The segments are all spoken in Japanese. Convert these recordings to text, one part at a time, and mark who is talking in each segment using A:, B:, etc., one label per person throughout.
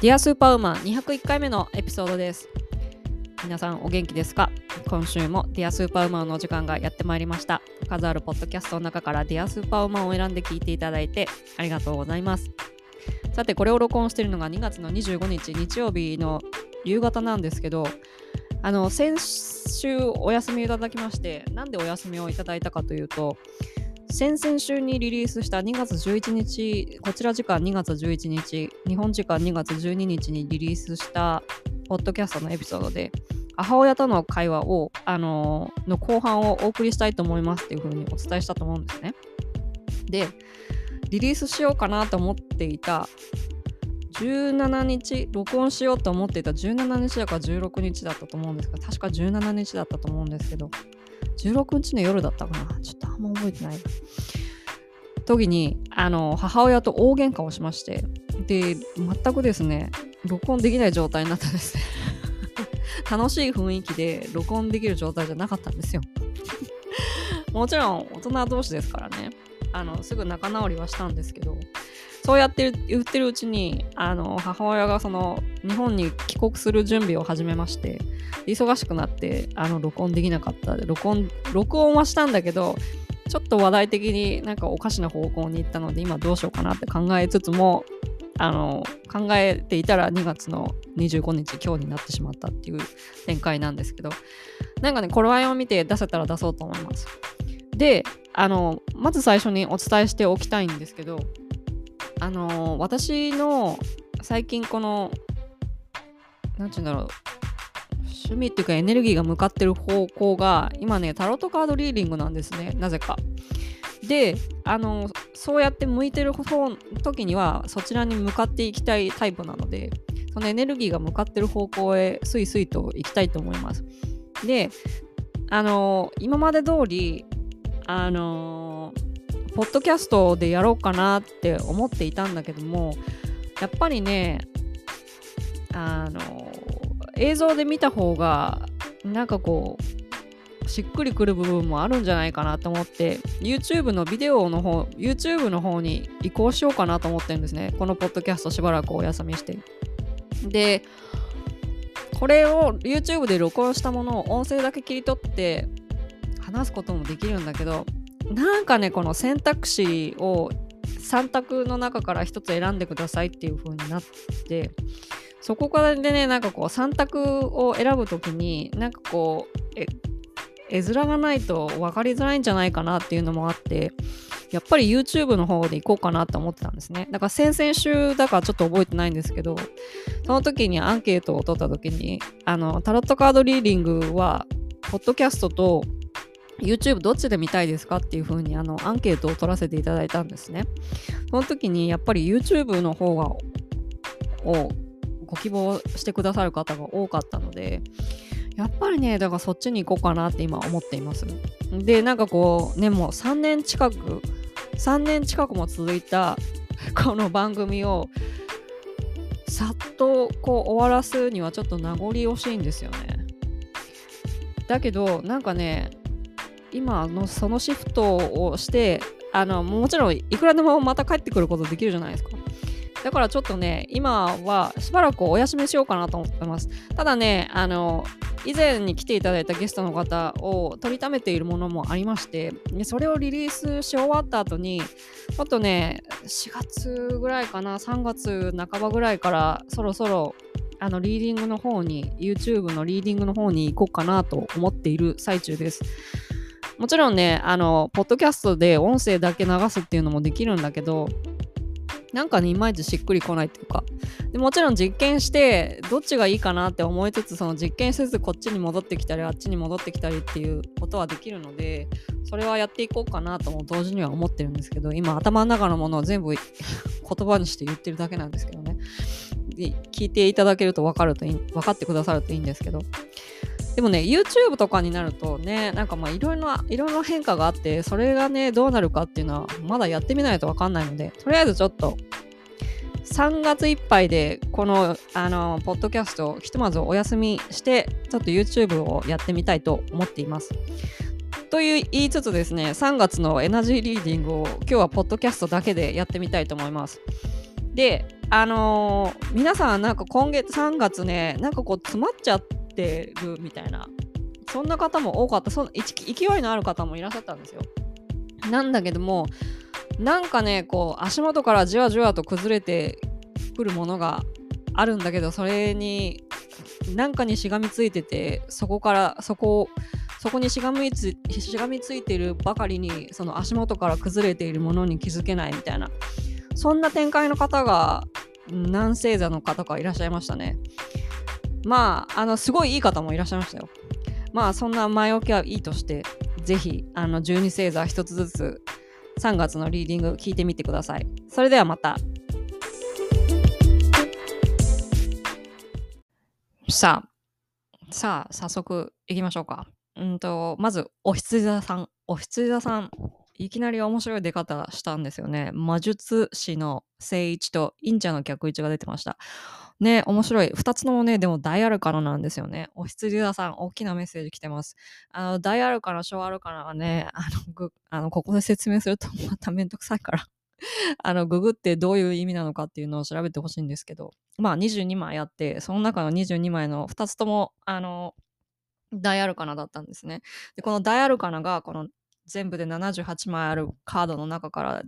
A: Dear Superwoman 201回目のエピソードです。皆さんお元気ですか？今週も Dear Superwoman の時間がやってまいりました。数あるポッドキャストの中から Dear Superwoman を選んで聞いていただいてありがとうございます。さて、これを録音しているのが2月の25日日曜日の夕方なんですけど、あの先週お休みいただきまして、なんでお休みをいただいたかというと、先々週にリリースした2月11日、こちら時間2月11日、日本時間2月12日にリリースしたポッドキャストのエピソードで、母親との会話を、あのの後半をお送りしたいと思いますっていうふうにお伝えしたと思うんですね。で、リリースしようかなと思っていた17日、録音しようと思っていた17日だか16日だったと思うんですが、確か17日だったと思うんですけど、16日の夜だったかなちょっとあんま覚えてない。時に、あの、母親と大喧嘩をしまして、で、全くですね、録音できない状態になったんですね。楽しい雰囲気で録音できる状態じゃなかったんですよ。もちろん大人同士ですからね、あの、すぐ仲直りはしたんですけど、そうやって言ってるうちに、あの、母親がその、日本に帰国する準備を始めまして、忙しくなって、あの、録音できなかった。録音、録音はしたんだけど、ちょっと話題的になんかおかしな方向に行ったので、今どうしようかなって考えつつも、あの、考えていたら2月の25日、今日になってしまったっていう展開なんですけど、なんかね、これを見て出せたら出そうと思います。で、あの、まず最初にお伝えしておきたいんですけど、あの、私の最近この、なんて言うんだろう、趣味っていうかエネルギーが向かってる方向が今ねタロットカードリーディングなんですねなぜか。であのそうやって向いてる方時にはそちらに向かっていきたいタイプなのでそのエネルギーが向かってる方向へスイスイと行きたいと思います。であの今まで通りあのポッドキャストでやろうかなって思っていたんだけどもやっぱりねあの映像で見た方がなんかこうしっくりくる部分もあるんじゃないかなと思って YouTube のビデオの方 YouTube の方に移行しようかなと思ってるんですね。このポッドキャストしばらくお休みして。でこれを YouTube で録音したものを音声だけ切り取って話すこともできるんだけどなんかねこの選択肢を3択の中から1つ選んでくださいっていう風になってそこからでね、なんかこう、3択を選ぶときに、なんかこう、え、絵面がないと分かりづらいんじゃないかなっていうのもあって、やっぱり YouTube の方で行こうかなって思ってたんですね。だから先々週だからちょっと覚えてないんですけど、その時にアンケートを取った時に、あの、タロットカードリーディングは、ポッドキャストと YouTube どっちで見たいですかっていう風にあのアンケートを取らせていただいたんですね。その時にやっぱり YouTube の方がをご希望してくださる方が多かったのでやっぱりねだからそっちに行こうかなって今思っていますでなんかこうねもう3年近く3年近くも続いたこの番組をさっとこう終わらすにはちょっと名残惜しいんですよねだけどなんかね今のそのシフトをしてあのもちろんいくらでもまた帰ってくることできるじゃないですかだからちょっとね、今はしばらくお休みしようかなと思ってます。ただね、あの、以前に来ていただいたゲストの方を取りためているものもありまして、それをリリースし終わった後に、ちょっとね、4月ぐらいかな、3月半ばぐらいからそろそろあのリーディングの方に、YouTube のリーディングの方に行こうかなと思っている最中です。もちろんね、あの、ポッドキャストで音声だけ流すっていうのもできるんだけど、なんかね、いまいちしっくりこないっていうか。でもちろん実験して、どっちがいいかなって思いつつ、その実験せずこっちに戻ってきたり、あっちに戻ってきたりっていうことはできるので、それはやっていこうかなとも同時には思ってるんですけど、今頭の中のものを全部 言葉にして言ってるだけなんですけどね。で聞いていただけると分かるといい、分かってくださるといいんですけど。でもね、YouTube とかになるとね、なんかまあいろいろな、いろいろ変化があって、それがね、どうなるかっていうのは、まだやってみないとわかんないので、とりあえずちょっと、3月いっぱいで、この、あの、ポッドキャストをひとまずお休みして、ちょっと YouTube をやってみたいと思っています。という言いつつですね、3月のエナジーリーディングを今日はポッドキャストだけでやってみたいと思います。で、あのー、皆さんなんか今月3月ね、なんかこう詰まっちゃっててるみたいな、そんな方も多かった、その勢いのある方もいらっしゃったんですよ。なんだけども、なんかね、こう足元からじわじわと崩れてくるものがあるんだけど、それになんかにしがみついてて、そこから、そこを、そこにしがみつしがみついているばかりにその足元から崩れているものに気づけないみたいな。そんな展開の方が南星座の方がいらっしゃいましたね。まああのすごいいい方もいらっしゃいましたよまあそんな前置きはいいとしてぜひあの12星座一つずつ3月のリーディング聞いてみてくださいそれではまたさあさあ早速いきましょうかうんと、まず、お羊座さん。お羊座さん。いきなり面白い出方したんですよね。魔術師の聖一と忍者の逆位置が出てました。ね、面白い。二つのもね、でも大アルカナなんですよね。お羊座さん、大きなメッセージ来てます。あの、大アルカナ、小アルカナはね、あの、ぐあのここで説明するとまためんどくさいから あの、ググってどういう意味なのかっていうのを調べてほしいんですけど、まあ22枚あって、その中の22枚の2つとも、あの、大アルカナだったんですね。で、この大アルカナがこの全部で78枚あるカードの中から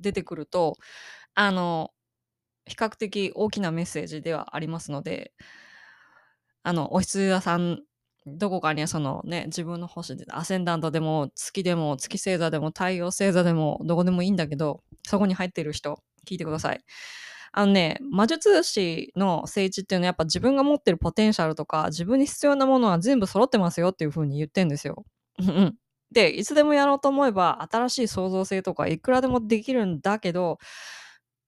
A: 出てくると、あの、比較的大きなメッセージではありますので、あの、お羊座さん、どこかにそのね、自分の星で、アセンダントでも、月でも、月星座でも、太陽星座でも、どこでもいいんだけど、そこに入っている人、聞いてください。あのね、魔術師の聖地っていうのはやっぱ自分が持ってるポテンシャルとか、自分に必要なものは全部揃ってますよっていう風に言ってんですよ。で、いつでもやろうと思えば、新しい創造性とかいくらでもできるんだけど、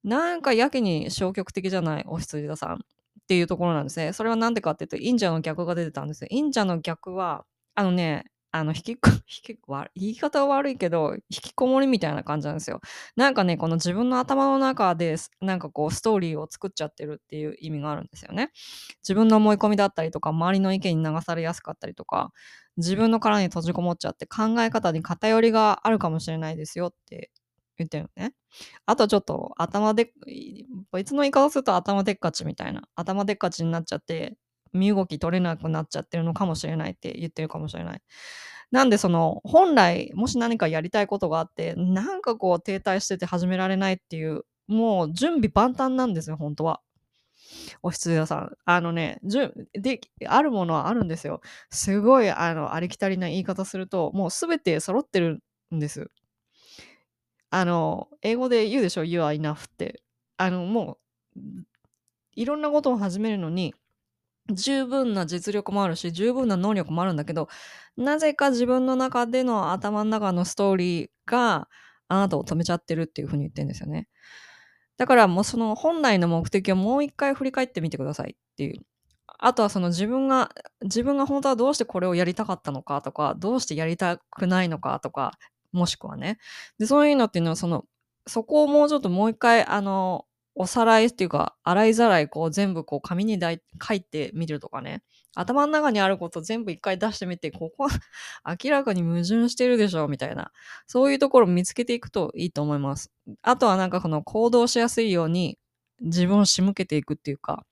A: なんかやけに消極的じゃない、お羊座さんっていうところなんですね。それはなんでかっていうと、忍者の逆が出てたんですよ。忍者の逆は、あのね、あの、引きこ、引き、言い方は悪いけど、引きこもりみたいな感じなんですよ。なんかね、この自分の頭の中で、なんかこう、ストーリーを作っちゃってるっていう意味があるんですよね。自分の思い込みだったりとか、周りの意見に流されやすかったりとか、自分の殻に閉じこもっちゃって考え方に偏りがあるかもしれないですよって言ってるのね。あとちょっと頭で、別の言い方すると頭でっかちみたいな。頭でっかちになっちゃって、身動き取れなくなっちゃってるのかもしれないって言ってるかもしれない。なんでその本来もし何かやりたいことがあってなんかこう停滞してて始められないっていうもう準備万端なんですよ本当は。お羊座さん。あのね、で、あるものはあるんですよ。すごい、あの、ありきたりな言い方すると、もうすべて揃ってるんです。あの、英語で言うでしょ、You are enough って。あの、もう、いろんなことを始めるのに、十分な実力もあるし、十分な能力もあるんだけど、なぜか自分の中での頭の中のストーリーがあなたを止めちゃってるっていうふうに言ってるんですよね。だからもうその本来の目的をもう一回振り返ってみてくださいっていう。あとはその自分が、自分が本当はどうしてこれをやりたかったのかとか、どうしてやりたくないのかとか、もしくはね。で、そういうのっていうのはその、そこをもうちょっともう一回、あの、おさらいっていうか、洗いざらいこう全部こう紙に書いてみるとかね。頭の中にあること全部一回出してみて、ここは 明らかに矛盾してるでしょ、みたいな。そういうところを見つけていくといいと思います。あとはなんかこの行動しやすいように自分を仕向けていくっていうか、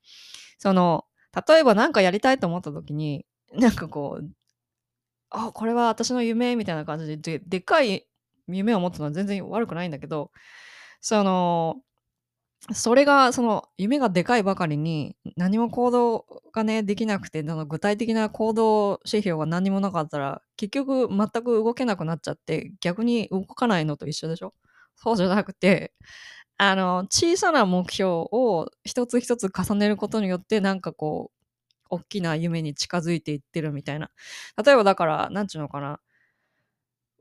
A: その、例えば何かやりたいと思った時に、なんかこう、あ、これは私の夢みたいな感じで、ででかい夢を持つのは全然悪くないんだけど、その、それが、その、夢がでかいばかりに、何も行動がね、できなくて、その具体的な行動指標が何もなかったら、結局全く動けなくなっちゃって、逆に動かないのと一緒でしょ？そうじゃなくて、あの、小さな目標を一つ一つ重ねることによって、なんかこう、大きな夢に近づいていってるみたいな。例えばだから、なんちゅうのかな。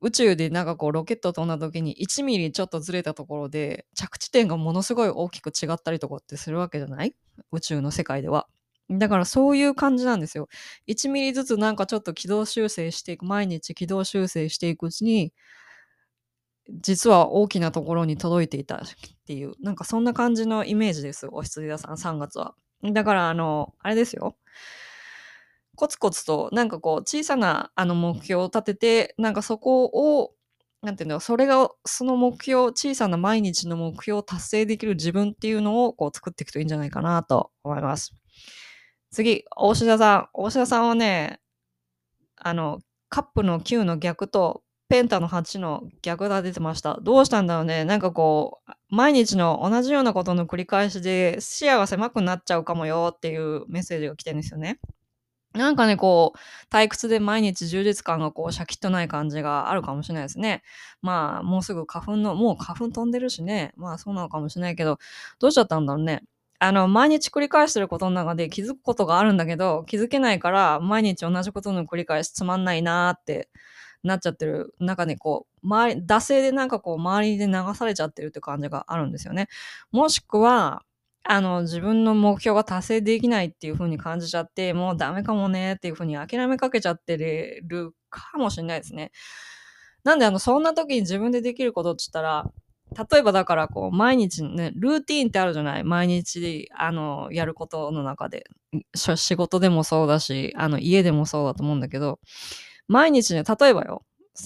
A: 宇宙でなんかこうロケット飛んだ時に1ミリちょっとずれたところで着地点がものすごい大きく違ったりとかってするわけじゃない？宇宙の世界では。だからそういう感じなんですよ。1ミリずつなんかちょっと軌道修正していく、毎日軌道修正していくうちに、実は大きなところに届いていたっていう、なんかそんな感じのイメージです、お羊座さん3月は。だからあの、あれですよ。コツコツとなんかこう小さなあの目標を立ててなんかそこをなんていうの、それが、その目標、小さな毎日の目標を達成できる自分っていうのをこう作っていくといいんじゃないかなと思います。次、大志田さん。大志田さんはね、あの、カップの9の逆とペンタの8の逆が出てました。どうしたんだろうね。なんかこう、毎日の同じようなことの繰り返しで視野が狭くなっちゃうかもよっていうメッセージが来てるんですよね。なんかね、こう、退屈で毎日充実感がこう、シャキッとない感じがあるかもしれないですね。まあ、もうすぐ花粉の、もう花粉飛んでるしね。まあ、そうなのかもしれないけど、どうしちゃったんだろうね。あの、毎日繰り返してることの中で気づくことがあるんだけど、気づけないから、毎日同じことの繰り返しつまんないなーってなっちゃってる中で、こう、周り、惰性でなんかこう、周りで流されちゃってるって感じがあるんですよね。もしくは、あの、自分の目標が達成できないっていう風に感じちゃって、もうダメかもねっていう風に諦めかけちゃってるかもしれないですね。なんで、あの、そんな時に自分でできることって言ったら、例えばだからこう、毎日ね、ルーティーンってあるじゃない？毎日、あの、やることの中で。仕事でもそうだし、あの、家でもそうだと思うんだけど、毎日ね、例えばよ、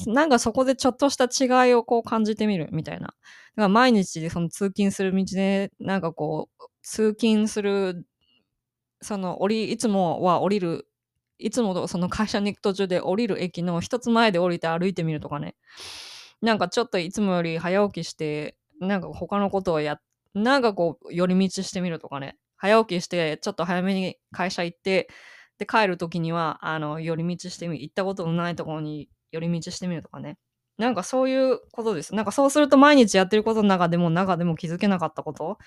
A: なんかそこでちょっとした違いをこう感じてみるみたいな。だから毎日その通勤する道で、なんかこう、通勤する、その降り、いつもは降りる、いつもその会社に行く途中で降りる駅の一つ前で降りて歩いてみるとかね。なんかちょっといつもより早起きして、なんか他のことをや、なんかこう寄り道してみるとかね。早起きして、ちょっと早めに会社行って、で、帰る時には、あの、寄り道してみ。行ったことのないところに寄り道してみるとかね。なんかそういうことです。なんかそうすると毎日やってることの中でも中でも気づけなかったこと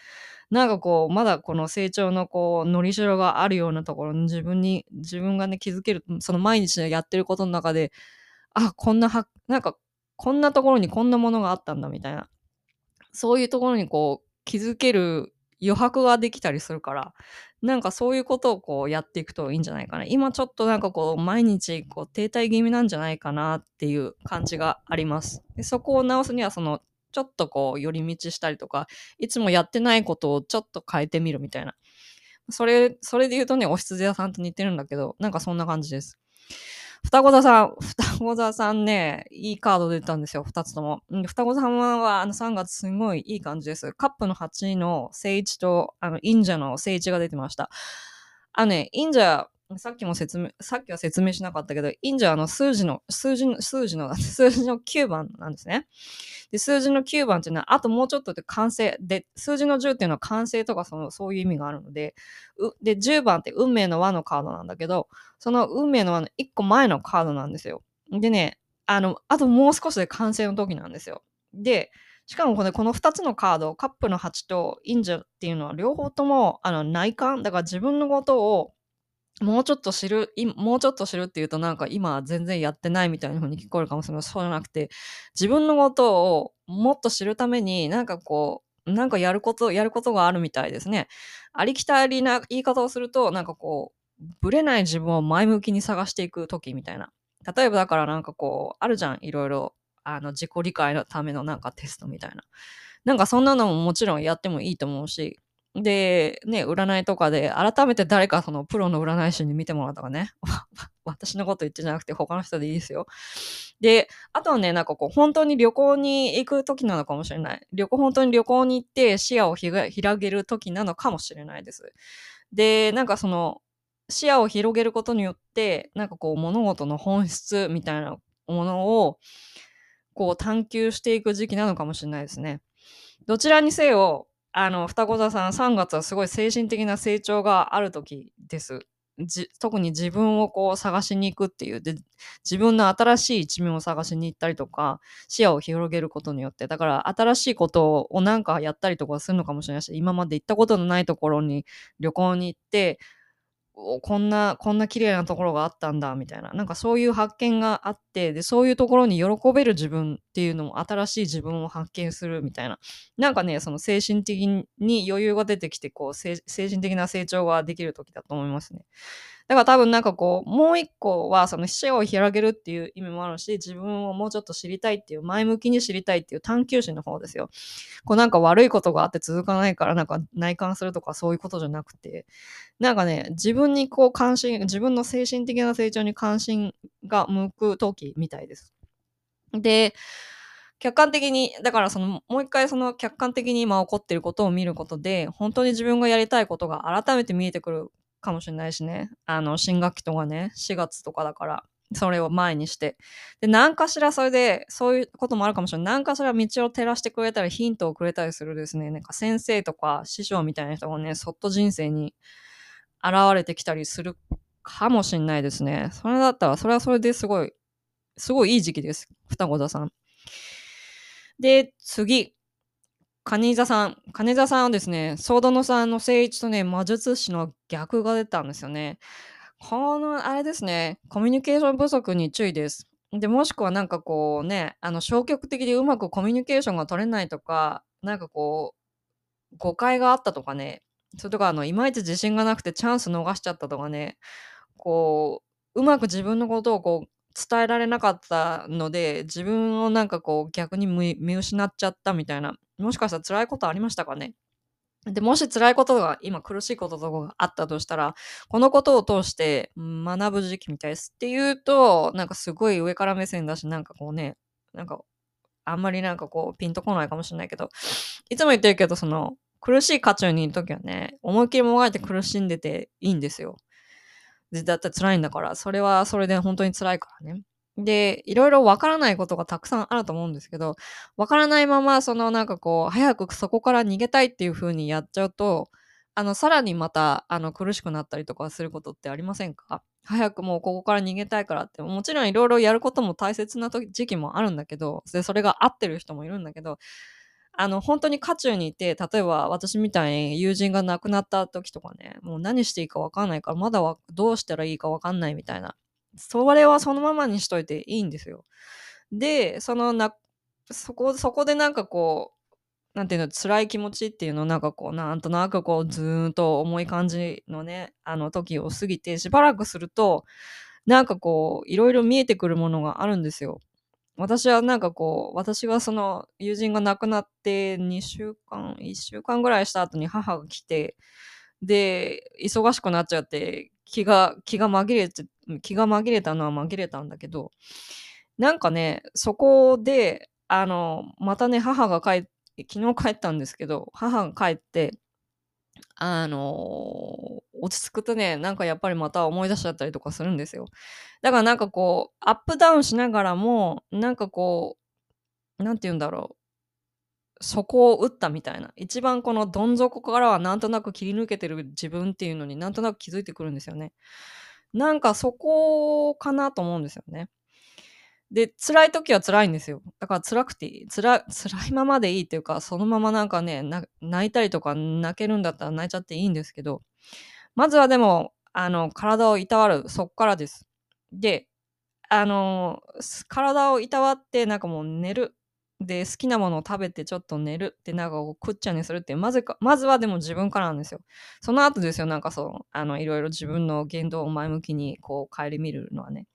A: なんかこう、まだこの成長のこう、のりしろがあるようなところに自分に、自分がね、気づける、その毎日やってることの中で、あ、こんなは、なんか、こんなところにこんなものがあったんだみたいな。そういうところにこう、気づける余白ができたりするから、なんかそういうことをこうやっていくといいんじゃないかな。今ちょっとなんかこう毎日こう停滞気味なんじゃないかなっていう感じがあります。でそこを直すにはそのちょっとこう寄り道したりとか、いつもやってないことをちょっと変えてみるみたいな。それ、それで言うとね、お羊屋さんと似てるんだけど、なんかそんな感じです。双子座さん、双子座さんね、いいカード出たんですよ、二つとも。双子座さんは、あの、3月すごいいい感じです。カップの8の聖地と、あの、忍者の聖地が出てました。あのね、忍者、さっきも説明、さっきは説明しなかったけど、忍者はあの数字の、数字の、数字の、数字の9番なんですね。で、数字の9番っていうのは、あともうちょっとで完成。で、数字の10っていうのは完成とかその、そういう意味があるので、で、10番って運命の輪のカードなんだけど、その運命の輪の1個前のカードなんですよ。でね、あの、あともう少しで完成の時なんですよ。で、しかもこのこの2つのカード、カップの8と忍者っていうのは両方ともあの内観、だから自分のことをもうちょっと知る、もうちょっと知るっていうとなんか今全然やってないみたいな風に聞こえるかもしれない。そうじゃなくて、自分のことをもっと知るためになんかこう、なんかやること、やることがあるみたいですね。ありきたりな言い方をすると、なんかこう、ぶれない自分を前向きに探していく時みたいな。例えばだからなんかこう、あるじゃん、いろいろ、あの、自己理解のためのなんかテストみたいな。なんかそんなのももちろんやってもいいと思うし、で、ね、占いとかで、改めて誰かそのプロの占い師に見てもらうとかね。私のこと言ってじゃなくて他の人でいいですよ。で、あとはね、なんかこう、本当に旅行に行く時なのかもしれない。旅行、本当に旅行に行って視野を広げる時なのかもしれないです。で、なんかその、視野を広げることによって、なんかこう、物事の本質みたいなものを、こう、探求していく時期なのかもしれないですね。どちらにせよ、あの、双子座さん、3月はすごい精神的な成長がある時です。特に自分をこう探しに行くっていうで自分の新しい一面を探しに行ったりとか視野を広げることによってだから新しいことをなんかやったりとかするのかもしれないし今まで行ったことのないところに旅行に行ってこんな、こんな綺麗なところがあったんだ、みたいな。なんかそういう発見があって、で、そういうところに喜べる自分っていうのも新しい自分を発見するみたいな。なんかね、その精神的に余裕が出てきて、こう、精神的な成長ができる時だと思いますね。だから多分なんかこう、もう一個はその視野を広げるっていう意味もあるし、自分をもうちょっと知りたいっていう、前向きに知りたいっていう探求心の方ですよ。こうなんか悪いことがあって続かないからなんか内観するとかそういうことじゃなくて、なんかね、自分にこう関心、自分の精神的な成長に関心が向く時みたいです。で、客観的に、だからその、もう一回その客観的に今起こっていることを見ることで、本当に自分がやりたいことが改めて見えてくるかもしれないしね。あの、新学期とかね、4月とかだから、それを前にして。で、何かしらそれで、そういうこともあるかもしれない。何かしら道を照らしてくれたり、ヒントをくれたりするですね、なんか先生とか師匠みたいな人がね、そっと人生に現れてきたりするかもしれないですね。それだったら、それはそれですごい、すごいいい時期です。双子座さん。で、次。金座さん。金座さんはですね、ソードのさんの聖一とね、魔術師の逆が出たんですよね。この、あれですね、コミュニケーション不足に注意です。で、もしくはなんかこうね、あの、消極的でうまくコミュニケーションが取れないとか、なんかこう、誤解があったとかね、それとか、あの、いまいち自信がなくてチャンス逃しちゃったとかね、こう、うまく自分のことをこう、伝えられなかったので、自分をなんかこう逆に見失っちゃったみたいな、もしかしたら辛いことありましたかね？で、もし辛いことが、今苦しいこととかがあったとしたら、このことを通して学ぶ時期みたいですって言うと、なんかすごい上から目線だし、なんかこうね、なんか、あんまりなんかこう、ピンとこないかもしれないけど、いつも言ってるけど、その、苦しい渦中にいるときはね、思いっきりもがいて苦しんでていいんですよ。だって辛いんだから、それはそれで本当に辛いからね。で、いろいろわからないことがたくさんあると思うんですけど、わからないまま、そのなんかこう、早くそこから逃げたいっていう風にやっちゃうと、あの、さらにまた、あの、苦しくなったりとかすることってありませんか？早くもうここから逃げたいからって、もちろんいろいろやることも大切な時期もあるんだけど、で、それが合ってる人もいるんだけど、あの、本当に渦中にいて、例えば私みたいに友人が亡くなった時とかね、もう何していいかわかんないから、まだはどうしたらいいかわかんないみたいな。それはそのままにしといていいんですよ。で、そのな、そこ、そこでなんかこう、なんていうの、辛い気持ちっていうのをなんかこう、なんとなくこう、ずーんと重い感じのね、あの時を過ぎて、しばらくすると、なんかこう、いろいろ見えてくるものがあるんですよ。私はなんかこう、私はその友人が亡くなって2週間、1週間ぐらいした後に母が来て、で、忙しくなっちゃって気が、気が紛れて、気が紛れたのは紛れたんだけど、なんかね、そこで、あの、またね、母が帰って、昨日帰ったんですけど、母が帰って、あの落ち着くとね、なんかやっぱりまた思い出しちゃったりとかするんですよ。だからなんかこう、アップダウンしながらも、なんかこう、なんて言うんだろう。そこを打ったみたいな。一番このどん底からはなんとなく切り抜けてる自分っていうのになんとなく気づいてくるんですよね。なんかそこかなと思うんですよね。で、辛い時は辛いんですよ。だから辛くていい。辛辛いままでいいっていうか、そのままなんかね、泣いたりとか泣けるんだったら泣いちゃっていいんですけど、まずはでも、あの、体をいたわる、そっからです。で、あの、体をいたわって、なんかもう寝る。で、好きなものを食べてちょっと寝るってなんかこうくっちゃにするってまずか、まずはでも自分からなんですよ。その後ですよ、なんかそう、あの、いろいろ自分の言動を前向きにこう顧みるのはね。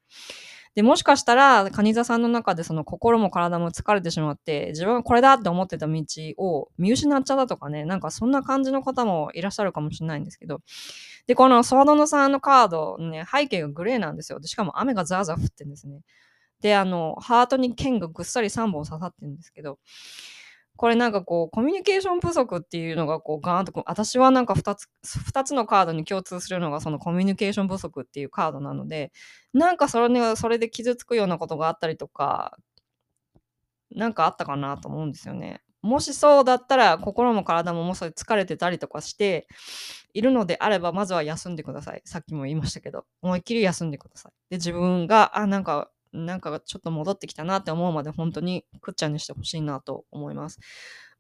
A: で、もしかしたら、カニ座さんの中でその心も体も疲れてしまって、自分はこれだって思ってた道を見失っちゃったとかね、なんかそんな感じの方もいらっしゃるかもしれないんですけど、で、このソワドノさんのカード、ね、背景がグレーなんですよ。で、しかも雨がザーザー降ってんですね。で、あの、ハートに剣がぐっさり3本刺さってるんですけど、これなんかこう、コミュニケーション不足っていうのがこう、ガーンとこう、私はなんか2つ、2つのカードに共通するのがそのコミュニケーション不足っていうカードなので、なんかそれ,、ね、それで傷つくようなことがあったりとか、なんかあったかなと思うんですよね。もしそうだったら、心も体ももし疲れてたりとかしているのであれば、まずは休んでください。さっきも言いましたけど、思いっきり休んでください。で、自分が、あ、なんかなんかちょっと戻ってきたなって思うまで本当にくっちゃんにしてほしいなと思います。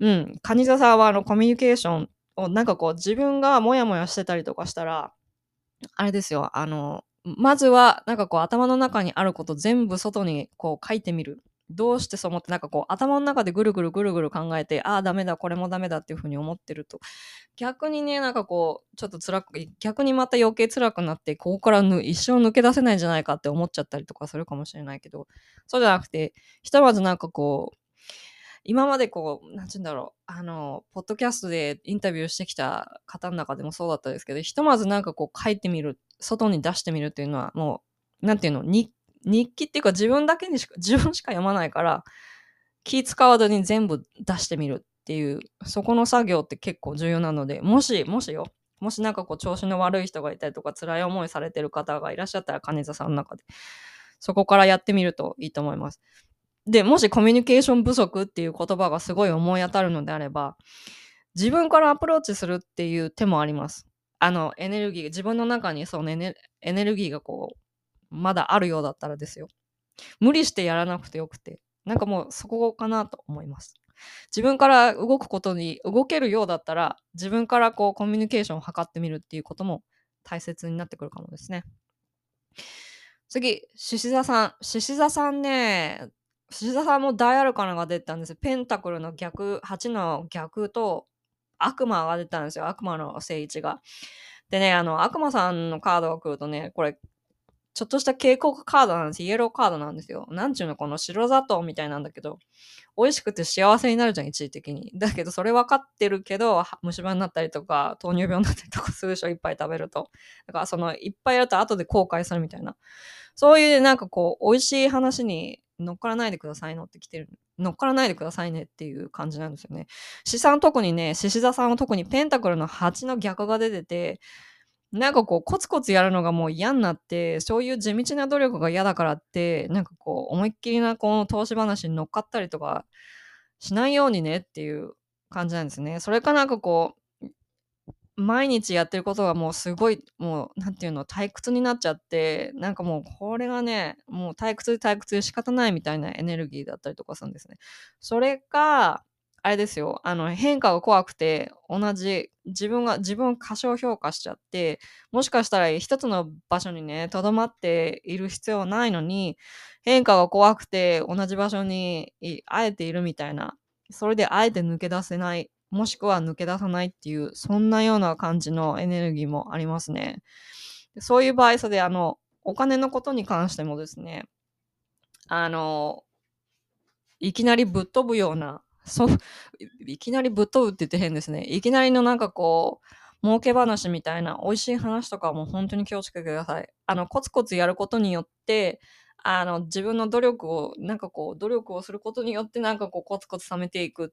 A: うん。カニザさんはあのコミュニケーションをなんかこう自分がモヤモヤしてたりとかしたら、あれですよ、あの、まずはなんかこう頭の中にあること全部外にこう書いてみる。どうしてそう思ってなんかこう頭の中でぐるぐるぐるぐる考えてああダメだこれもダメだっていうふうに思ってると。逆にねなんかこうちょっと辛く逆にまた余計辛くなってここから一生抜け出せないんじゃないかって思っちゃったりとかするかもしれないけど。そうじゃなくてひとまずなんかこう今までこう、なんて言うんだろう、あの、ポッドキャストでインタビューしてきた方の中でもそうだったですけど、ひとまずなんかこう書いてみる、外に出してみるっていうのはもう、なんていうの、日日記っていうか自分だけにしか、自分しか読まないから、気使わずに全部出してみるっていう、そこの作業って結構重要なので、もし、もしよ、もしなんかこう調子の悪い人がいたりとか辛い思いされてる方がいらっしゃったら金座さんの中でそこからやってみるといいと思います。で、もしコミュニケーション不足っていう言葉がすごい思い当たるのであれば、自分からアプローチするっていう手もあります。あの、エネルギー、自分の中にそのエネエネルギーがこう、まだあるようだったらですよ。無理してやらなくてよくて、なんかもうそこかなと思います。自分から動くことに動けるようだったら自分からこうコミュニケーションを図ってみるっていうことも大切になってくるかもですね。次、獅子座さん。獅子座さんね、獅子座さんも大アルカナが出たんですよ。ペンタクルの逆、8の逆と悪魔が出たんですよ。悪魔の聖一が。でね、あの、悪魔さんのカードが来るとね、これちょっとした警告カードなんです。イエローカードなんですよ。なんちゅうの、この白砂糖みたいなんだけど、美味しくて幸せになるじゃん、一時的に。だけど、それ分かってるけど、虫歯になったりとか、糖尿病になったりとかするでしょ、いっぱい食べると。だから、その、いっぱいやると後で後悔するみたいな。そういう、なんかこう、美味しい話に乗っからないでくださいのって来てる。乗っからないでくださいねっていう感じなんですよね。資産特にね、獅子座さんは特にペンタクルの8の逆が出てて、なんかこうコツコツやるのがもう嫌になってそういう地道な努力が嫌だからってなんかこう思いっきりなこの投資話に乗っかったりとかしないようにねっていう感じなんですね。それかなんかこう毎日やってることがもうすごいもう何て言うの退屈になっちゃってなんかもうこれがねもう退屈で退屈で仕方ないみたいなエネルギーだったりとかするんですね。それかあれですよ、あの、変化が怖くて、同じ、自分が、自分を過小評価しちゃって、もしかしたら一つの場所にね、とどまっている必要はないのに、変化が怖くて、同じ場所にあえているみたいな、それであえて抜け出せない、もしくは抜け出さないっていう、そんなような感じのエネルギーもありますね。そういう場合、それで、あの、お金のことに関してもですね、あの、いきなりぶっ飛ぶようなそう、いきなりぶっ飛ぶって言って変ですね。いきなりのなんかこう、儲け話みたいな美味しい話とかも本当に気をつけてください。あの、コツコツやることによって、あの、自分の努力を、なんかこう、努力をすることによって、なんかこう、コツコツ貯めていくっ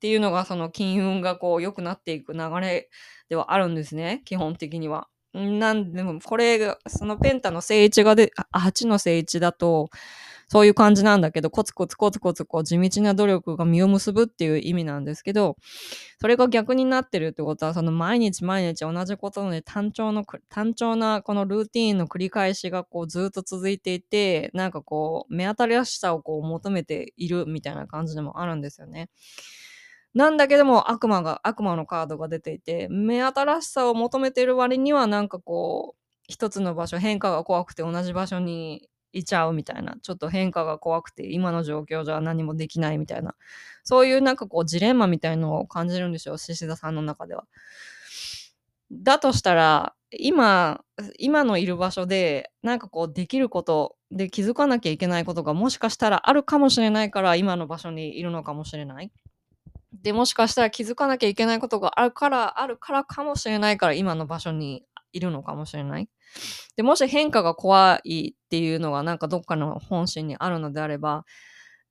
A: ていうのが、その金運がこう、良くなっていく流れではあるんですね。基本的には。なんでも、これ、そのペンタの正位置がで、8の正位置だと、そういう感じなんだけど、コツコツコツコツこう地道な努力が実を結ぶっていう意味なんですけど、それが逆になってるってことは、その毎日毎日同じことで単調の、単調なこのルーティーンの繰り返しがこうずっと続いていて、なんかこう、目新しさをこう求めているみたいな感じでもあるんですよね。なんだけども悪魔が、悪魔のカードが出ていて、目新しさを求めている割にはなんかこう、一つの場所、変化が怖くて同じ場所にいちゃうみたいな、ちょっと変化が怖くて、今の状況じゃ何もできないみたいな、そういうなんかこうジレンマみたいのを感じるんでしょう、獅子座さんの中では。だとしたら、今、今のいる場所で、なんかこうできることで気づかなきゃいけないことがもしかしたらあるかもしれないから今の場所にいるのかもしれない。で、もしかしたら気づかなきゃいけないことがあるから、あるからかもしれないから今の場所にいるのかもしれない。で、もし変化が怖いっていうのがなんかどっかの本心にあるのであれば、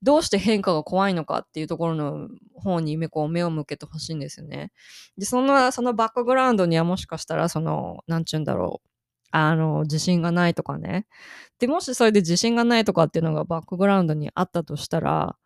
A: どうして変化が怖いのかっていうところの方にこう目を向けてほしいんですよね。で、その、そのバックグラウンドにはもしかしたら、その、なんちゅうんだろう。あの、自信がないとかね。で、もしそれで自信がないとかっていうのがバックグラウンドにあったとしたら、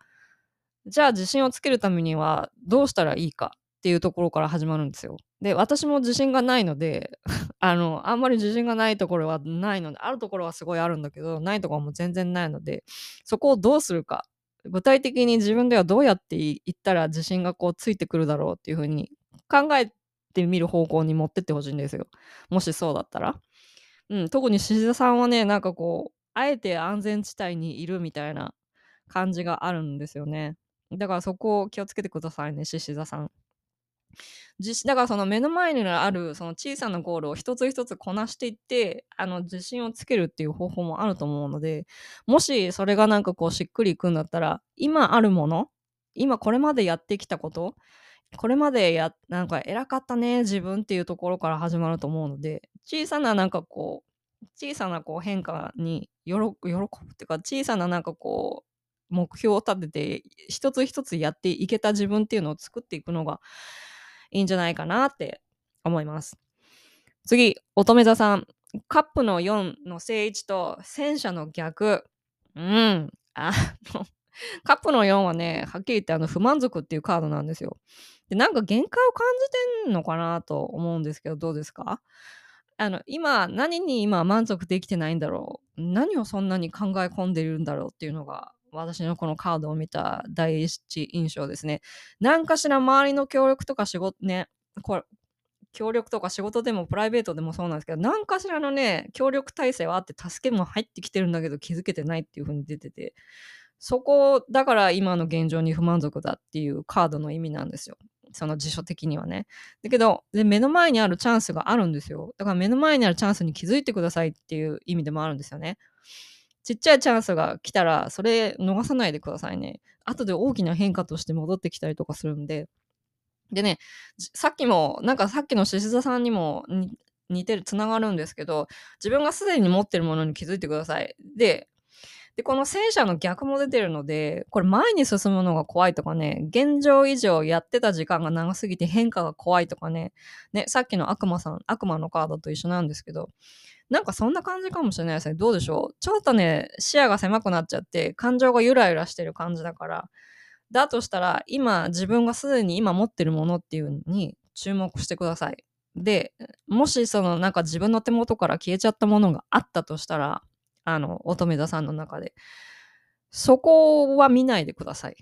A: じゃあ自信をつけるためにはどうしたらいいかっていうところから始まるんですよ。で、私も自信がないので、あの、あんまり自信がないところはないので、あるところはすごいあるんだけど、ないところもう全然ないので、そこをどうするか。具体的に自分ではどうやっていったら自信がこうついてくるだろうっていうふうに考えてみる方向に持ってってほしいんですよ。もしそうだったら。うん、特に獅子さんはね、なんかこう、あえて安全地帯にいるみたいな感じがあるんですよね。だからそこを気をつけてくださいね、獅子座さん。自だからその目の前にあるその小さなゴールを一つ一つこなしていってあの自信をつけるっていう方法もあると思うのでもしそれがなんかこうしっくりいくんだったら今あるもの今これまでやってきたことこれまでやなんか偉かったね自分っていうところから始まると思うので小さななんかこう小さなこう変化に喜ぶっていうか小さななんかこう目標を立てて一つ一つやっていけた自分っていうのを作っていくのがいいんじゃないかなって思います。次、乙女座さん。カップの4の正位置と戦車の逆。うん。あの、カップの4はね、はっきり言ってあの不満足っていうカードなんですよ。で、なんか限界を感じてんのかなと思うんですけど、どうですか？あの、今、何に今満足できてないんだろう何をそんなに考え込んでるんだろうっていうのが、私のこのカードを見た第一印象ですね。何かしら周りの協力とか仕事ね、これ、協力とか仕事でもプライベートでもそうなんですけど、何かしらのね、協力体制はあって助けも入ってきてるんだけど気づけてないっていう風に出てて、そこだから今の現状に不満足だっていうカードの意味なんですよ。その辞書的にはね。だけどで、目の前にあるチャンスがあるんですよ。だから目の前にあるチャンスに気づいてくださいっていう意味でもあるんですよね。ちっちゃいチャンスが来たら、それ逃さないでくださいね。後で大きな変化として戻ってきたりとかするんで。でね、さっきも、なんかさっきの獅子座さんにも似てる、つながるんですけど、自分がすでに持ってるものに気づいてください。で、で、この戦車の逆も出てるので、これ前に進むのが怖いとかね、現状以上やってた時間が長すぎて変化が怖いとかね、ね、さっきの悪魔さん、悪魔のカードと一緒なんですけど、なんかそんな感じかもしれないですね。どうでしょう？ちょっとね、視野が狭くなっちゃって、感情がゆらゆらしてる感じだから、だとしたら、今、自分がすでに今持ってるものっていうのに注目してください。で、もしそのなんか自分の手元から消えちゃったものがあったとしたら、あの、乙女座さんの中で。そこは見ないでください。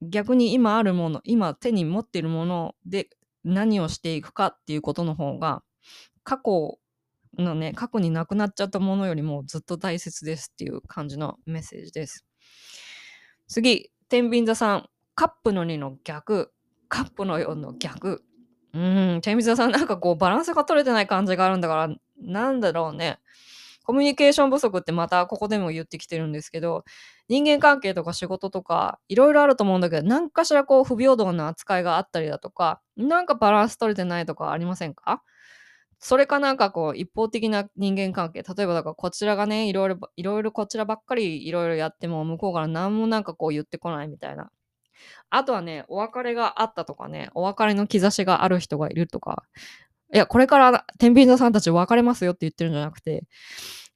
A: 逆に今あるもの、今手に持っているもので何をしていくかっていうことの方が、過去のね、過去になくなっちゃったものよりもずっと大切ですっていう感じのメッセージです。次、天秤座さん、カップの2の逆、カップの4の逆。うん、天秤座さんなんかこうバランスが取れてない感じがあるんだから、なんだろうね。コミュニケーション不足ってまたここでも言ってきてるんですけど、人間関係とか仕事とかいろいろあると思うんだけど、何かしらこう不平等な扱いがあったりだとか、なんかバランス取れてないとかありませんか？それかなんかこう一方的な人間関係、例えばだからこちらがね、いろいろ、いろいろこちらばっかりいろいろやっても向こうから何もなんかこう言ってこないみたいな。あとはね、お別れがあったとかね、お別れの兆しがある人がいるとか、いや、これから天秤座さんたち別れますよって言ってるんじゃなくて、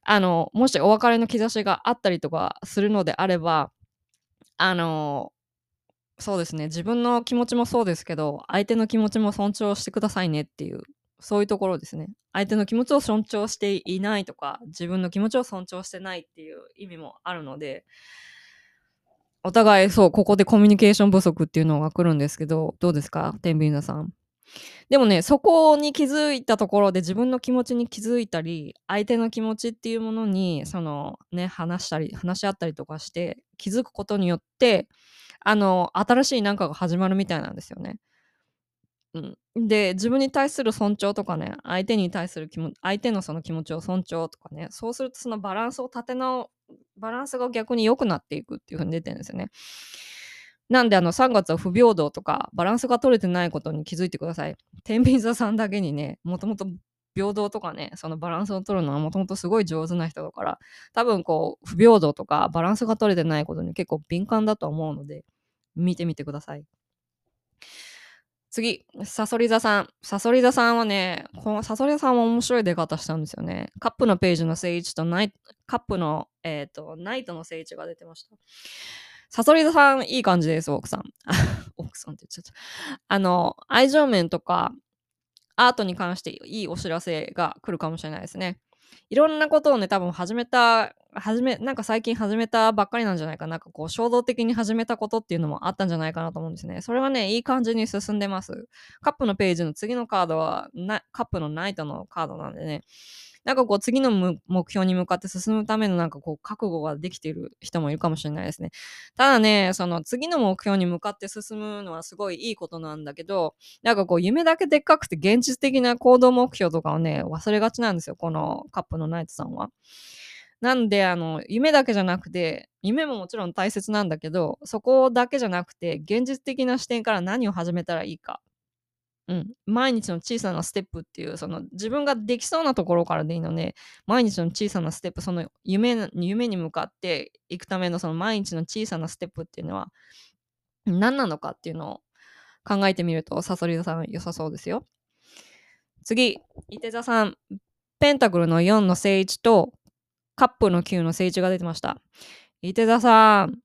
A: あの、もしお別れの兆しがあったりとかするのであれば、あの、そうですね、自分の気持ちもそうですけど、相手の気持ちも尊重してくださいねっていう、そういうところですね。相手の気持ちを尊重していないとか、自分の気持ちを尊重してないっていう意味もあるので、お互いそう、ここでコミュニケーション不足っていうのが来るんですけど、どうですか天秤座さん？でもね、そこに気づいたところで自分の気持ちに気づいたり、相手の気持ちっていうものに、そのね、話したり、話し合ったりとかして気づくことによって、あの、新しい何かが始まるみたいなんですよね。うん、で、自分に対する尊重とかね、相手に対する気持ち、相手のその気持ちを尊重とかね、そうするとそのバランスを立て直、バランスが逆に良くなっていくっていう風に出てるんですよね。なんであの3月は不平等とかバランスが取れてないことに気づいてください。天秤座さんだけにね、もともと平等とかね、そのバランスを取るのはもともとすごい上手な人だから、多分こう、不平等とかバランスが取れてないことに結構敏感だと思うので、見てみてください。次、サソリ座さん。サソリ座さんはね、このサソリ座さんは面白い出方したんですよね。カップのページの聖一とナイカップの、えーと、ナイトの聖一が出てました。サソリ座さん、いい感じです、奥さん。奥さんって言っちゃった。あの、愛情面とか、アートに関していいお知らせが来るかもしれないですね。いろんなことをね、多分始めた、始め、なんか最近始めたばっかりなんじゃないかな。なんかこう、衝動的に始めたことっていうのもあったんじゃないかなと思うんですね。それはね、いい感じに進んでます。カップのページの次のカードは、カップのナイトのカードなんでね、なんかこう次の目標に向かって進むためのなんかこう覚悟ができている人もいるかもしれないですね。ただね、その次の目標に向かって進むのはすごいいいことなんだけど、なんかこう夢だけでっかくて現実的な行動目標とかをね、忘れがちなんですよ。このカップのナイトさんは。なんで、あの、夢だけじゃなくて、夢ももちろん大切なんだけど、そこだけじゃなくて、現実的な視点から何を始めたらいいかうん、毎日の小さなステップっていうその自分ができそうなところからでいいので毎日の小さなステップその夢夢に向かっていくためのその毎日の小さなステップっていうのは何なのかっていうのを考えてみるとサソリ座さん良さそうですよ。次、伊手座さん、ペンタクルの4の聖一とカップの9の聖一が出てました。伊手座さん、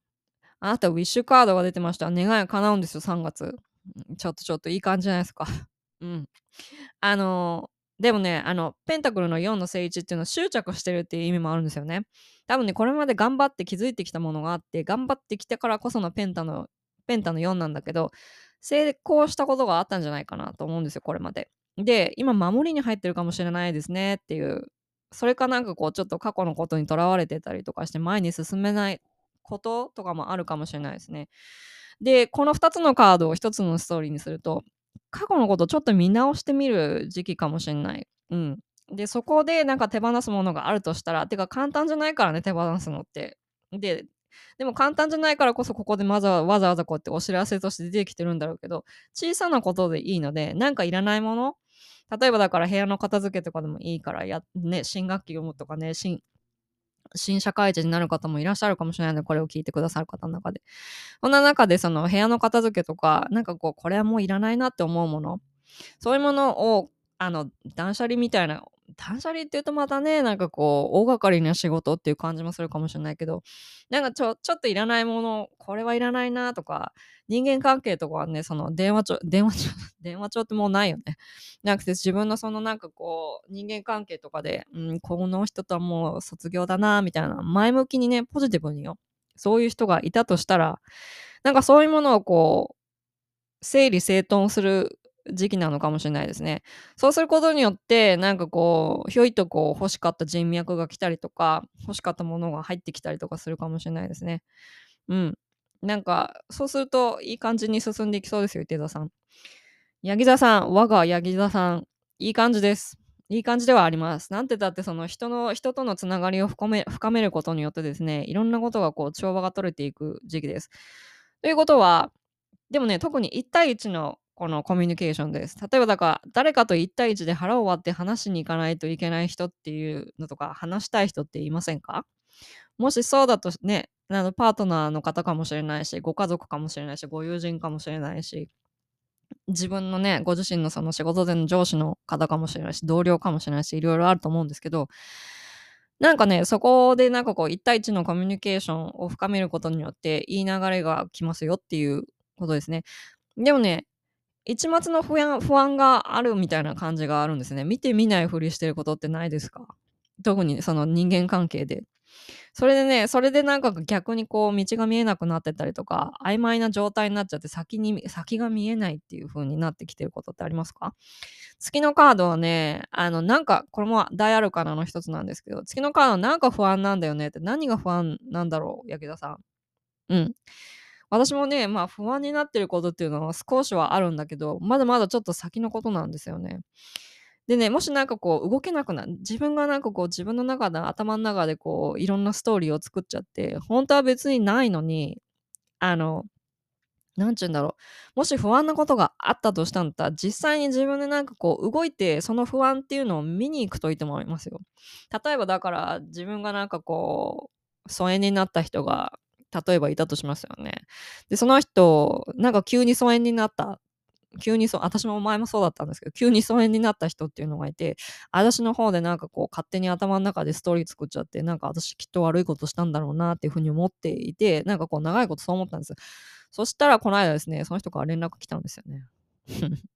A: あなたウィッシュカードが出てました。願いが叶うんですよ、3月。ちょっとちょっといい感じじゃないですか。うん。あの、でもね、あの、ペンタクルの4の聖一っていうのは執着してるっていう意味もあるんですよね。多分ね、これまで頑張って気づいてきたものがあって、頑張ってきてからこそのペンタの、ペンタの4なんだけど、成功したことがあったんじゃないかなと思うんですよ、これまで。で、今、守りに入ってるかもしれないですねっていう、それかなんかこう、ちょっと過去のことにとらわれてたりとかして、前に進めないこととかもあるかもしれないですね。で、この2つのカードを1つのストーリーにすると、過去のことをちょっと見直してみる時期かもしれない。うん。で、そこでなんか手放すものがあるとしたら、てか簡単じゃないからね、手放すのって。で、でも簡単じゃないからこそここでわざわざこうやってお知らせとして出てきてるんだろうけど、小さなことでいいので、なんかいらないもの例えばだから部屋の片付けとかでもいいからや、ね、新学期読むとかね、新、新社会人になる方もいらっしゃるかもしれないので、これを聞いてくださる方の中で。そんな中で、その部屋の片付けとか、なんかこう、これはもういらないなって思うもの、そういうものを、あの、断捨離みたいな断捨離って言うとまたね、なんかこう、大掛かりな仕事っていう感じもするかもしれないけど、なんかちょ、ちょっといらないもの、これはいらないなとか、人間関係とかはね、その電話帳、電話帳、電話帳ってもうないよね。なくて自分のそのなんかこう、人間関係とかで、うん、この人とはもう卒業だなみたいな、前向きにね、ポジティブによ。そういう人がいたとしたら、なんかそういうものをこう、整理整頓する時期なのかもしれないですね。そうすることによって、なんかこう、ひょいとこう欲しかった人脈が来たりとか、欲しかったものが入ってきたりとかするかもしれないですね。うん。なんか、そうするといい感じに進んでいきそうですよ、池田さん。ヤギ座さん、我がヤギ座さん、いい感じです。いい感じではあります。なんてだってその人の、人とのつながりを深め深めることによってですね、いろんなことがこう調和が取れていく時期です。ということは、でもね、特に1対1のこのコミュニケーションです。例えばだから誰かと1対1で腹を割って話しに行かないといけない人っていうのとか話したい人っていませんか？もしそうだとね、あのパートナーの方かもしれないし、ご家族かもしれないし、ご友人かもしれないし、自分のね、ご自身のその仕事での上司の方かもしれないし、同僚かもしれないし、いろいろあると思うんですけど、なんかね、そこでなんかこう、1対1のコミュニケーションを深めることによって、いい流れが来ますよっていうことですね。でもね、一末の不安不安があるみたいな感じがあるんですね。見て見ないふりしてることってないですか？特にその人間関係で。それでね、それでなんか逆にこう道が見えなくなってたりとか、曖昧な状態になっちゃって先に、先が見えないっていう風になってきてることってありますか？月のカードはね、あの、なんか、これも大アルカナの一つなんですけど、月のカードはなんか不安なんだよねって、何が不安なんだろう、焼田さん？うん。私もね、まあ不安になってることっていうのは少しはあるんだけど、まだまだちょっと先のことなんですよね。でね、もしなんかこう動けなくなる、自分がなんかこう自分の中で頭の中でこういろんなストーリーを作っちゃって、本当は別にないのに、あの、なんちゅうんだろう。もし不安なことがあったとしたんだったら、実際に自分でなんかこう動いて、その不安っていうのを見に行くといいと思いますよ。例えばだから自分がなんかこう、疎遠になった人が例えばいたとしますよね。で、その人、なんか急に疎遠になった。急にそ、私も前もそうだったんですけど、急に疎遠になった人っていうのがいて、私の方でなんかこう、勝手に頭の中でストーリー作っちゃって、なんか私きっと悪いことしたんだろうなっていうふうに思っていて、なんかこう、長いことそう思ったんです。そしたら、この間ですね、その人から連絡来たんですよね。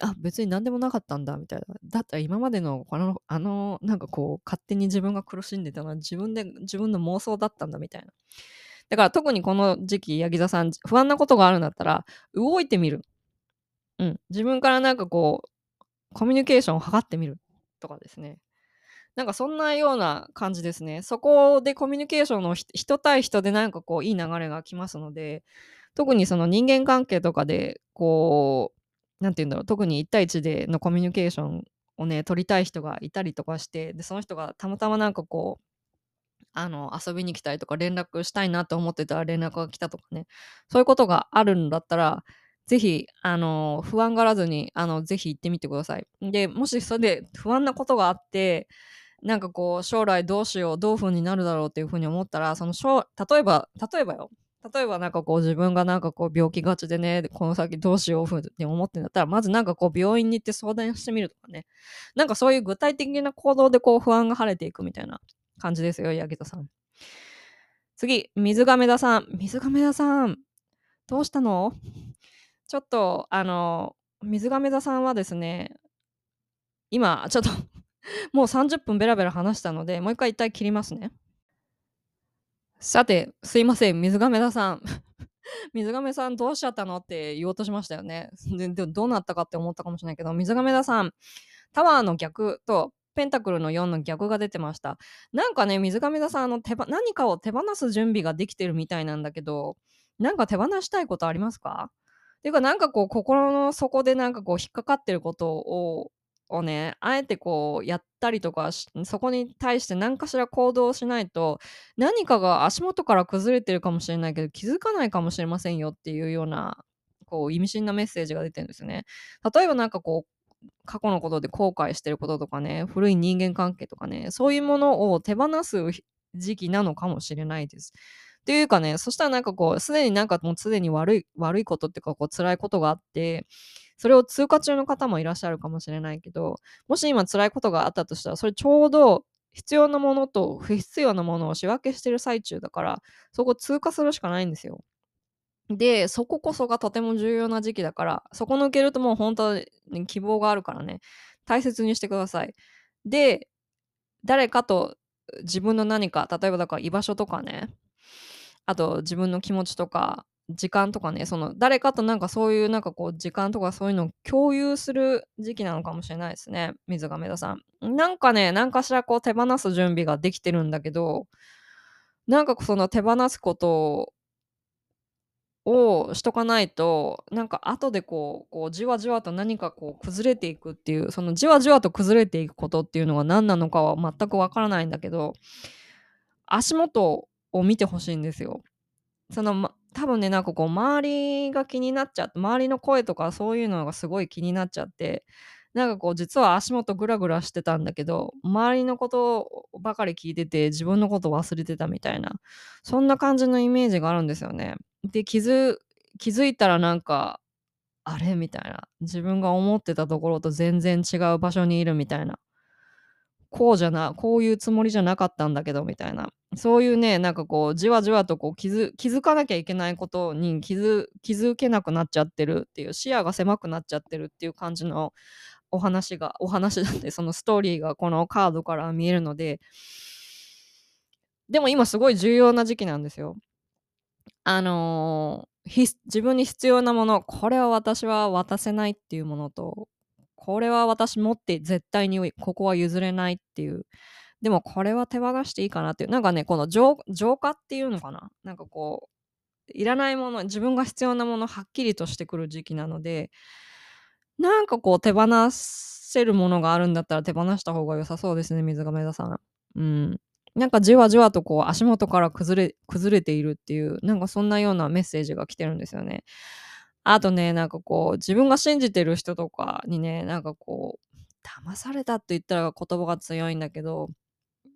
A: あ、別に何でもなかったんだ、みたいな。だったら今までの、この、あの、なんかこう、勝手に自分が苦しんでたのは自分で、自分の妄想だったんだ、みたいな。だから特にこの時期、ヤギ座さん、不安なことがあるんだったら、動いてみる。うん。自分からなんかこう、コミュニケーションを図ってみる。とかですね。なんかそんなような感じですね。そこでコミュニケーションの人対人でなんかこういい流れが来ますので、特にその人間関係とかで、こう、なんて言うんだろう、特に1対1でのコミュニケーションをね、取りたい人がいたりとかして、で、その人がたまたまなんかこう、あの、遊びに来たりとか連絡したいなと思ってたら連絡が来たとかね、そういうことがあるんだったら、ぜひ、あの、不安がらずに、あの、ぜひ行ってみてください。で、もしそれで不安なことがあって、なんかこう、将来どうしよう、どういう風になるだろうっていう風に思ったら、その、例えば、例えばよ、例えばなんかこう自分がなんかこう病気がちでね、この先どうしようふうに思ってんだったら、まずなんかこう病院に行って相談してみるとかね。なんかそういう具体的な行動でこう不安が晴れていくみたいな感じですよ、ヤギトさん。次、水亀田さん。水亀田さん。どうしたの？ちょっと、あの、水亀座さんはですね、今、ちょっと もう30分ベラベラ話したので、もう一回一体切りますね。さて、すいません、水亀座さん。水亀さんどうしちゃったのって言おうとしましたよね。でどうなったかって思ったかもしれないけど、水亀座さん、タワーの逆とペンタクルの4の逆が出てました。なんかね、水亀座さん、あの手何かを手放す準備ができてるみたいなんだけど、なんか手放したいことありますか？っていうか、なんかこう、心の底でなんかこう、引っかかってることを、をね、あえてこう、やったりとかそこに対して何かしら行動しないと、何かが足元から崩れてるかもしれないけど、気づかないかもしれませんよっていうような、こう、意味深なメッセージが出てるんですよね。例えばなんかこう、過去のことで後悔してることとかね、古い人間関係とかね、そういうものを手放す時期なのかもしれないです。っていうかね、そしたらなんかこう、すでになんかもうすでに悪い、悪いことっていうか、こう、辛いことがあって、それを通過中の方もいらっしゃるかもしれないけど、もし今辛いことがあったとしたら、それちょうど必要なものと不必要なものを仕分けしてる最中だから、そこ通過するしかないんですよ。で、そここそがとても重要な時期だから、そこ抜けるともう本当に希望があるからね、大切にしてください。で、誰かと自分の何か、例えばだから居場所とかね、あと自分の気持ちとか、時間とかね、その誰かとなんかそういうなんかこう時間とかそういうのを共有する時期なのかもしれないですね。水亀田さん。なんかね、何かしらこう手放す準備ができてるんだけど、なんかその手放すことををしとかないとなんか後でこうこうじわじわと何かこう崩れていくっていうそのじわじわと崩れていくことっていうのが何なのかは全くわからないんだけど足元を見てほしいんですよ。その、ま、多分ねなんかこう周りが気になっちゃって周りの声とかそういうのがすごい気になっちゃってなんかこう実は足元グラグラしてたんだけど周りのことばかり聞いてて自分のこと忘れてたみたいなそんな感じのイメージがあるんですよね。で気づ気づいたらなんかあれ？みたいな。自分が思ってたところと全然違う場所にいるみたいな。こうじゃなこういうつもりじゃなかったんだけどみたいな。そういうねなんかこうじわじわとこう気づ気づかなきゃいけないことに気づ気づけなくなっちゃってるっていう視野が狭くなっちゃってるっていう感じのお話がお話だってそのストーリーがこのカードから見えるので。でも今すごい重要な時期なんですよ。あのー、自分に必要なものこれは私は渡せないっていうものとこれは私持って絶対にここは譲れないっていう。でもこれは手放していいかなっていう。なんかねこの浄化っていうのかな。なんかこういらないもの自分が必要なものはっきりとしてくる時期なので。なんかこう手放せるものがあるんだったら手放した方が良さそうですね水亀座さん。うんなんかじわじわとこう足元から崩れ崩れているっていうなんかそんなようなメッセージが来てるんですよね。あとねなんかこう自分が信じてる人とかにねなんかこう騙されたって言ったら言葉が強いんだけど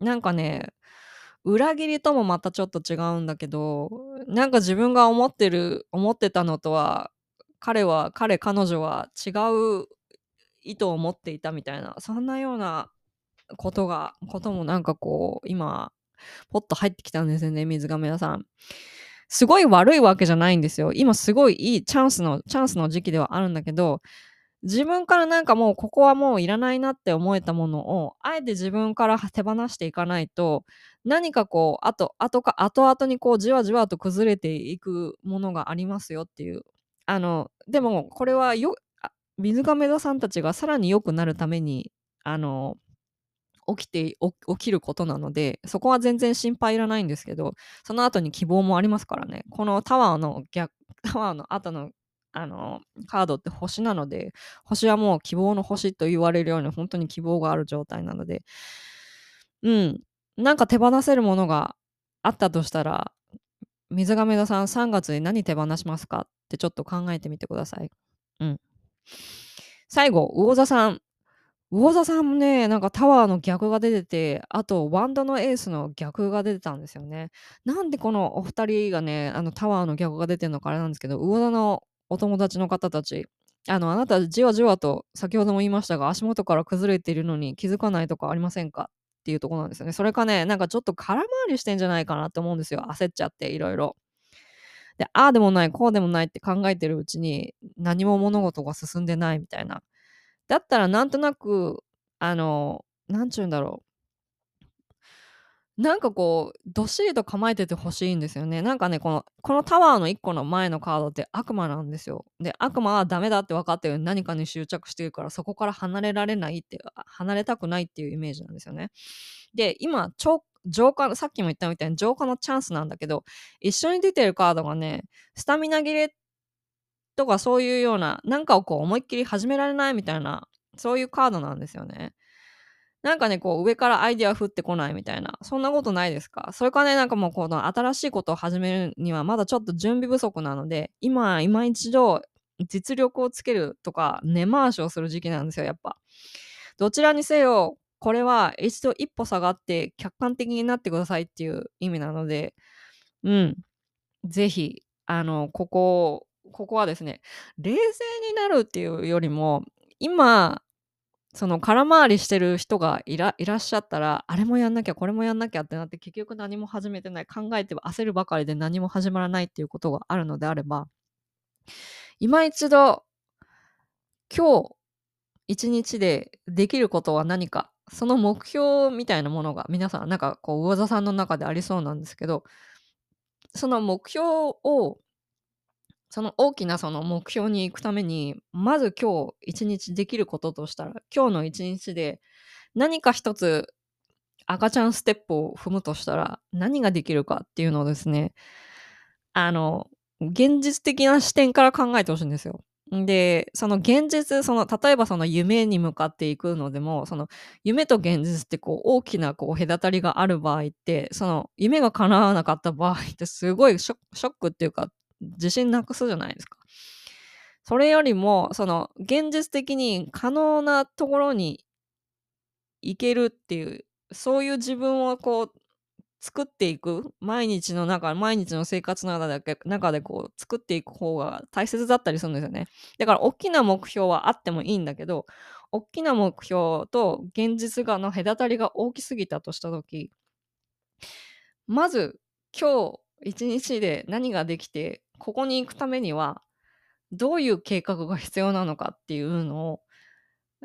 A: なんかね裏切りともまたちょっと違うんだけどなんか自分が思ってる思ってたのとは彼は彼彼女は違う意図を持っていたみたいなそんなようなことが、こともなんかこう、今、ポッと入ってきたんですよね、水亀屋さん。すごい悪いわけじゃないんですよ。今すごいいいチャンスの、チャンスの時期ではあるんだけど、自分からなんかもうここはもういらないなって思えたものを、あえて自分から手放していかないと、何かこう、あと、後か、後々にこう、じわじわと崩れていくものがありますよっていう。あの、でも、これはよ、水亀座さんたちがさらに良くなるために、あの、起きて起きることなのでそこは全然心配いらないんですけどその後に希望もありますからね。このタワーの逆 タワーの後のあのカードって星なので星はもう希望の星と言われるように本当に希望がある状態なので。うん。なんか手放せるものがあったとしたら水亀座さん3月に何手放しますか？ってちょっと考えてみてください。うん。最後、魚座さん。魚座さんもね、なんかタワーの逆が出てて、あとワンドのエースの逆が出てたんですよね。なんでこのお二人がね、あのタワーの逆が出てるのかあれなんですけど、魚座のお友達の方たち、あの、あなたじわじわと先ほども言いましたが、足元から崩れているのに気づかないとかありませんか？っていうとこなんですよね。それかね、なんかちょっと空回りしてんじゃないかなって思うんですよ。焦っちゃっていろいろ。で、ああでもない、こうでもないって考えてるうちに何も物事が進んでないみたいな。だったらなんとなく、あの、なんちゅうんだろう。なんかこう、どっしりと構えててほしいんですよね。なんかね、この、このタワーの1個の前のカードって悪魔なんですよ。で、悪魔はダメだって分かってる何かに執着してるから、そこから離れられないって、離れたくないっていうイメージなんですよね。で、今、超浄化さっきも言ったみたいに浄化のチャンスなんだけど、一緒に出てるカードがね、スタミナ切れとかそういうような、なんかをこう思いっきり始められないみたいな、そういうカードなんですよね。なんかね、こう上からアイデア降ってこないみたいな、そんなことないですか？それかね、なんかもうこの新しいことを始めるにはまだちょっと準備不足なので、今、今一度実力をつけるとか根回しをする時期なんですよ、やっぱ。どちらにせよ、これは一度一歩下がって客観的になってくださいっていう意味なので、うん。ぜひ、あの、ここ、ここはですね、冷静になるっていうよりも、今、その空回りしてる人がいらいらっしゃったら、あれもやんなきゃ、これもやんなきゃってなって、結局何も始めてない、考えて焦るばかりで何も始まらないっていうことがあるのであれば、今一度、今日、一日でできることは何か、その目標みたいなものが皆さん、なんかこう、魚座さんの中でありそうなんですけど、その目標をその大きなその目標に行くために、まず今日一日できることとしたら、今日の一日で何か一つ赤ちゃんステップを踏むとしたら何ができるかっていうのをですね、あの、現実的な視点から考えてほしいんですよ。で、その現実、その、例えばその夢に向かっていくのでも、その夢と現実ってこう大きなこう隔たりがある場合って、その夢が叶わなかった場合ってすごいショックっていうか自信なくすじゃないですか。それよりも、その、現実的に可能なところに行けるっていう、そういう自分をこう、作っていく毎日の中、毎日の生活の中で中でこう作っていく方が大切だったりするんですよね。だから大きな目標はあってもいいんだけど、大きな目標と現実がの隔たりが大きすぎたとした時、まず今日一日で何ができてここに行くためには、どういう計画が必要なのかっていうのを、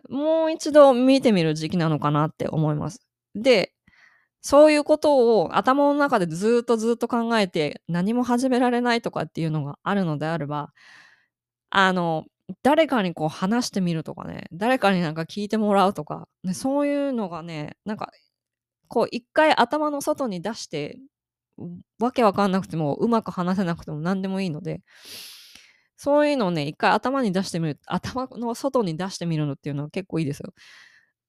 A: もう一度見てみる時期なのかなって思います。で、そういうことを頭の中でずっとずっと考えて何も始められないとかっていうのがあるのであれば、あの、誰かにこう話してみるとかね、誰かになんか聞いてもらうとか、ね、そういうのがね、なんか、こう一回頭の外に出してわけわかんなくても、うまく話せなくても何でもいいので、そういうのをね、一回頭に出してみる、頭の外に出してみるのっていうのは結構いいですよ。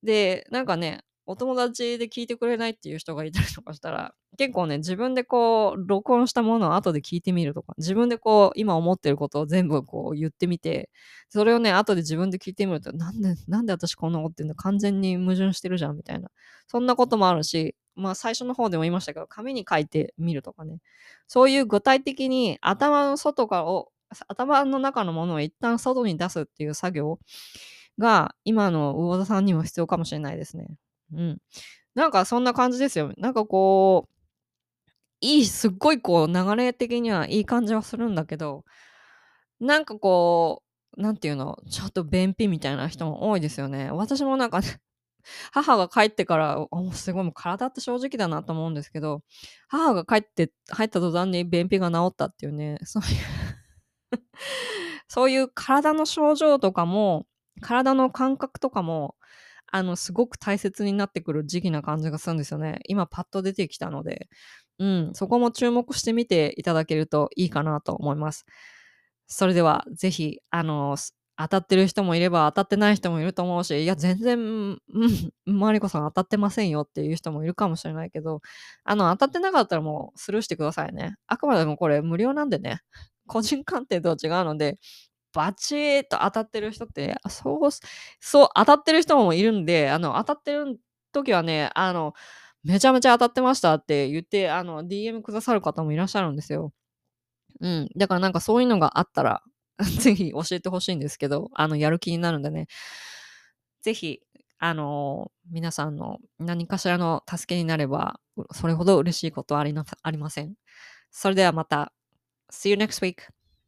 A: で、なんかね、お友達で聞いてくれないっていう人がいたりとかしたら、結構ね、自分でこう、録音したものを後で聞いてみるとか、自分でこう、今思ってることを全部こう言ってみて、それをね、後で自分で聞いてみると、なんで、なんで私こんなこと言ってんだ完全に矛盾してるじゃん、みたいな。そんなこともあるし、まあ最初の方でも言いましたけど、紙に書いてみるとかね。そういう具体的に頭の外からを、頭の中のものを一旦外に出すっていう作業が今の魚座さんにも必要かもしれないですね。うん。なんかそんな感じですよ。なんかこう、いい、すっごいこう流れ的にはいい感じはするんだけど、なんかこう、なんていうの、ちょっと便秘みたいな人も多いですよね。私もなんかね、母が帰ってから、すごいもう体って正直だなと思うんですけど、母が帰って、入った途端に便秘が治ったっていうね、そういうそういう体の症状とかも、体の感覚とかも、あの、すごく大切になってくる時期な感じがするんですよね。今パッと出てきたので、うん、そこも注目してみていただけるといいかなと思います。それでは、ぜひ、あの、当たってる人もいれば当たってない人もいると思うし、いや、全然、うん、マリコさん当たってませんよっていう人もいるかもしれないけど、あの、当たってなかったらもうスルーしてくださいね。あくまでもこれ無料なんでね。個人鑑定とは違うので、バチーと当たってる人って、そう、そう、当たってる人もいるんで、あの、当たってる時はね、あの、めちゃめちゃ当たってましたって言って、あの、DM くださる方もいらっしゃるんですよ。うん。だからなんかそういうのがあったら、ぜひ教えてほしいんですけど、あの、やる気になるんでね。ぜひ、あの皆さんの何かしらの助けになれば、それほど嬉しいことはありありません。それではまた。See you next week.